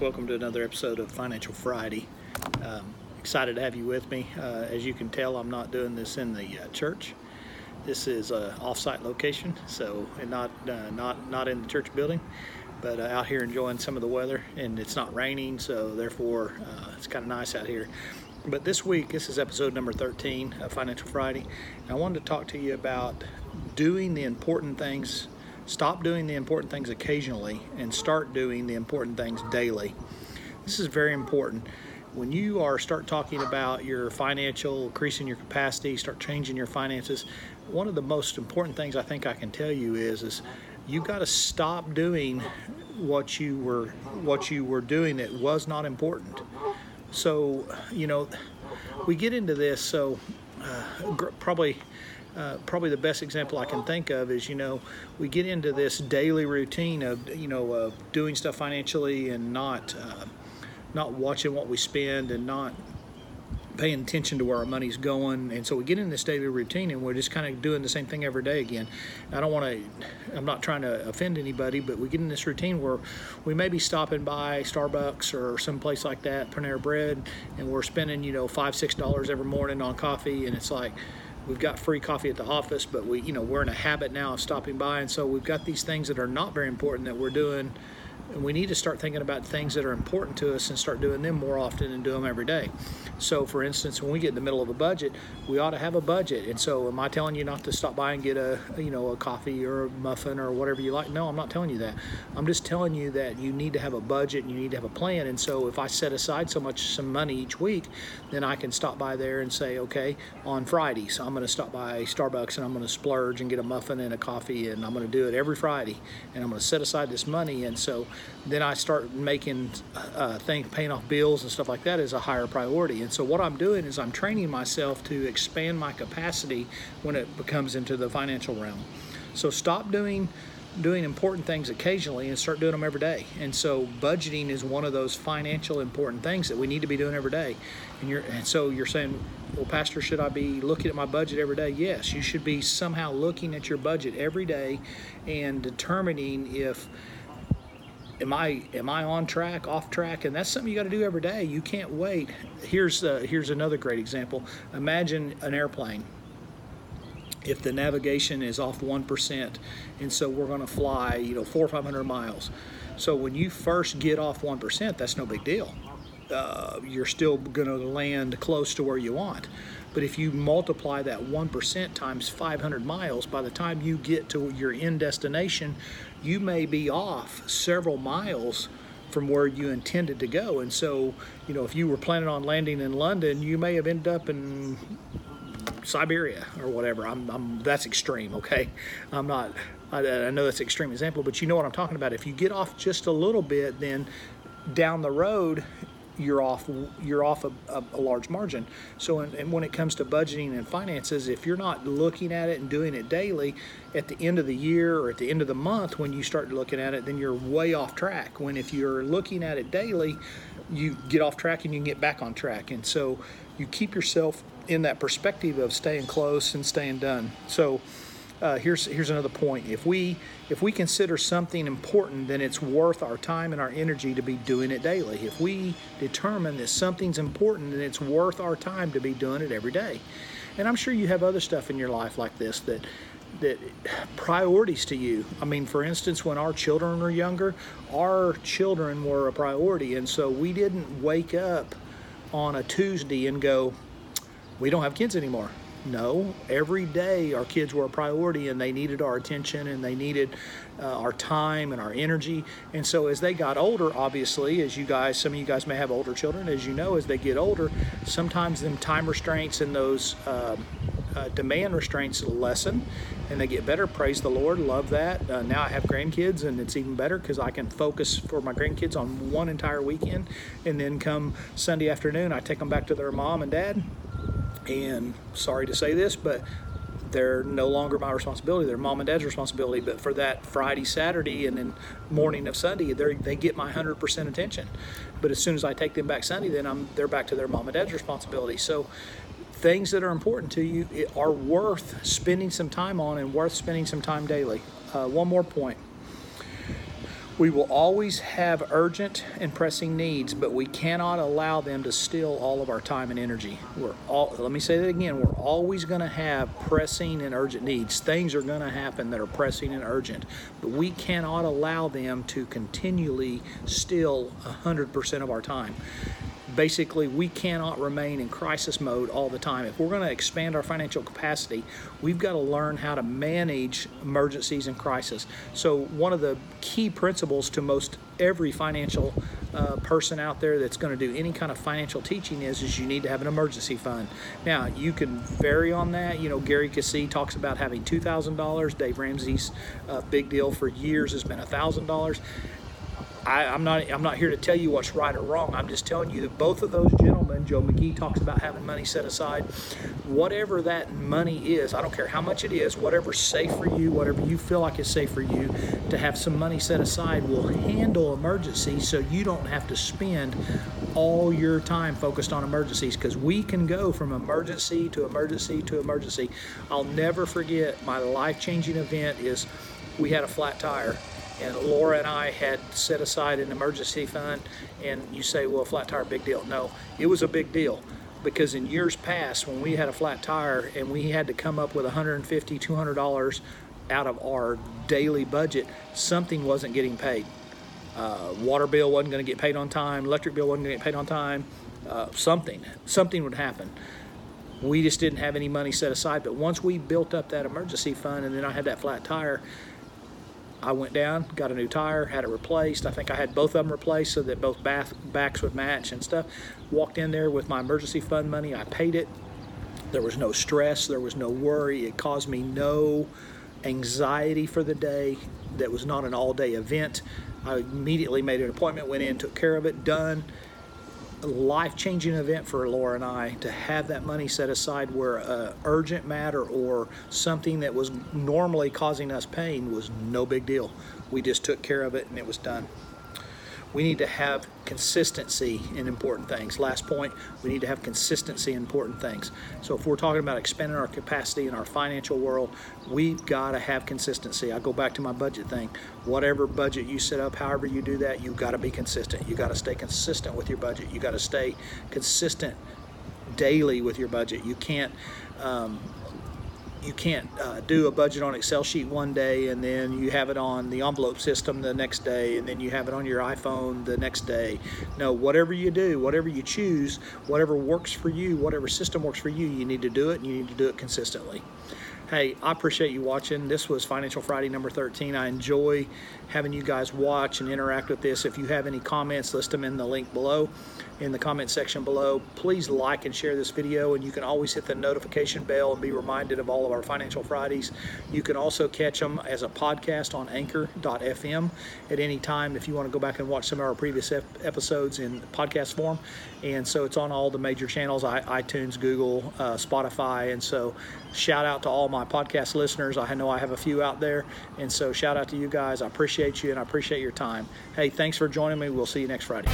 Welcome to another episode of Financial Friday. Um, excited to have you with me. Uh, as you can tell, I'm not doing this in the uh, church. This is a off-site location, so and not uh, not not in the church building, but uh, out here enjoying some of the weather. And it's not raining, so therefore uh, it's kind of nice out here. But this week, this is episode number 13 of Financial Friday. I wanted to talk to you about doing the important things Stop doing the important things occasionally and start doing the important things daily. This is very important. When you are start talking about your financial, increasing your capacity, start changing your finances, one of the most important things I think I can tell you is is you got to stop doing what you were what you were doing that was not important. So, you know, we get into this so uh, probably uh, probably the best example I can think of is, you know, we get into this daily routine of, you know, of doing stuff financially and not, uh, not watching what we spend and not paying attention to where our money's going. And so we get in this daily routine and we're just kind of doing the same thing every day again. I don't want to, I'm not trying to offend anybody, but we get in this routine where we may be stopping by Starbucks or some place like that, Panera Bread, and we're spending, you know, five, six dollars every morning on coffee. And it's like, we've got free coffee at the office, but we, you know, we're in a habit now of stopping by, and so we've got these things that are not very important that we're doing and we need to start thinking about things that are important to us and start doing them more often and do them every day. So, for instance, when we get in the middle of a budget, we ought to have a budget. And so, am I telling you not to stop by and get a, you know, a coffee or a muffin or whatever you like? No, I'm not telling you that. I'm just telling you that you need to have a budget and you need to have a plan. And so, if I set aside so much some money each week, then I can stop by there and say, okay, on Friday, so I'm going to stop by Starbucks and I'm going to splurge and get a muffin and a coffee, and I'm going to do it every Friday, and I'm going to set aside this money. And so, then I start making uh, things, paying off bills and stuff like that as a higher priority. And so what I'm doing is I'm training myself to expand my capacity when it becomes into the financial realm. So stop doing doing important things occasionally and start doing them every day. And so budgeting is one of those financial important things that we need to be doing every day. And you're and so you're saying, well, Pastor, should I be looking at my budget every day? Yes, you should be somehow looking at your budget every day and determining if am I am I on track, off track, and that's something you got to do every day. You can't wait. Here's uh, here's another great example. Imagine an airplane. If the navigation is off one percent, and so we're going to fly, you know, four or five hundred miles. So when you first get off one percent, that's no big deal. Uh, you're still going to land close to where you want. But if you multiply that 1% times 500 miles, by the time you get to your end destination, you may be off several miles from where you intended to go. And so, you know, if you were planning on landing in London, you may have ended up in Siberia or whatever. I'm, I'm that's extreme, okay? I'm not. I, I know that's an extreme example, but you know what I'm talking about. If you get off just a little bit, then down the road you're off you're off a, a, a large margin. So in, and when it comes to budgeting and finances, if you're not looking at it and doing it daily, at the end of the year or at the end of the month when you start looking at it, then you're way off track. When if you're looking at it daily, you get off track and you can get back on track. And so you keep yourself in that perspective of staying close and staying done. So uh, here's here's another point. If we if we consider something important, then it's worth our time and our energy to be doing it daily. If we determine that something's important, then it's worth our time to be doing it every day. And I'm sure you have other stuff in your life like this that that priorities to you. I mean, for instance, when our children were younger, our children were a priority, and so we didn't wake up on a Tuesday and go, "We don't have kids anymore." No, every day our kids were a priority and they needed our attention and they needed uh, our time and our energy. And so as they got older, obviously, as you guys, some of you guys may have older children, as you know, as they get older, sometimes them time restraints and those uh, uh, demand restraints lessen and they get better. Praise the Lord, love that. Uh, now I have grandkids and it's even better because I can focus for my grandkids on one entire weekend. And then come Sunday afternoon, I take them back to their mom and dad and sorry to say this, but they're no longer my responsibility. They're mom and dad's responsibility. But for that Friday, Saturday, and then morning of Sunday, they get my 100% attention. But as soon as I take them back Sunday, then I'm they're back to their mom and dad's responsibility. So things that are important to you are worth spending some time on and worth spending some time daily. Uh, one more point. We will always have urgent and pressing needs, but we cannot allow them to steal all of our time and energy. We're all, let me say that again, we're always going to have pressing and urgent needs. Things are going to happen that are pressing and urgent, but we cannot allow them to continually steal 100% of our time basically we cannot remain in crisis mode all the time. If we're going to expand our financial capacity, we've got to learn how to manage emergencies and crisis. So one of the key principles to most every financial uh, person out there that's going to do any kind of financial teaching is is you need to have an emergency fund. Now you can vary on that. You know Gary Keesee talks about having two thousand dollars. Dave Ramsey's uh, big deal for years has been thousand dollars. I, am not I'm not here to tell you what's right or wrong. I'm just telling you that both of those gentlemen, Joe McGee talks about having money set aside. Whatever that money is, I don't care how much it is, whatever's safe for you, whatever you feel like is safe for you, to have some money set aside will handle emergencies so you don't have to spend all your time focused on emergencies because we can go from emergency to emergency to emergency. I'll never forget my life-changing event is we had a flat tire and Laura and I had set aside an emergency fund and you say well flat tire big deal. No it was a big deal. Because in years past when we had a flat tire and we had to come up with $150, 200 dollars out of our daily budget something wasn't getting paid. Uh, water bill wasn't going to get paid on time electric bill wasn't going to get paid on time uh, something something would happen. We just didn't have any money set aside but once we built up that emergency fund and then I had that flat tire I went down, got a new tire, had it replaced. I think I had both of them replaced so that both bath, backs would match and stuff. Walked in there with my emergency fund money. I paid it. There was no stress. There was no worry. It caused me no anxiety for the day. That was not an all-day event. I immediately made an appointment, went in, took care of it, done life-changing event for Laura and I to have that money set aside where a urgent matter or something that was normally causing us pain was no big deal. We just took care of it and it was done. We need to have consistency in important things. Last point, we need to have consistency in important things. So if we're talking about expanding our capacity in our financial world, we've got to have consistency. I go back to my budget thing. Whatever budget you set up, however you do that, you've got to be consistent. You've got to stay consistent with your budget. You've got to stay consistent daily with your budget. You can't um, you can't uh, do a budget on Excel sheet one day and then you have it on the envelope system the next day and then you have it on your iPhone the next day. No, whatever you do, whatever you choose, whatever works for you, whatever system works for you, you need to do it and you need to do it consistently. Hey, I appreciate you watching. This was Financial Friday number 13. I enjoy having you guys watch and interact with this. If you have any comments, list them in the link below, in the comment section below. Please like and share this video, and you can always hit the notification bell and be reminded of all of our Financial Fridays. You can also catch them as a podcast on anchor.fm at any time if you want to go back and watch some of our previous episodes in podcast form. And so it's on all the major channels, iTunes, Google, uh, Spotify. And so shout out to all my podcast listeners. I know I have a few out there. And so shout out to you guys. I appreciate you and I appreciate your time. Hey, thanks for joining me. We'll see you next Friday.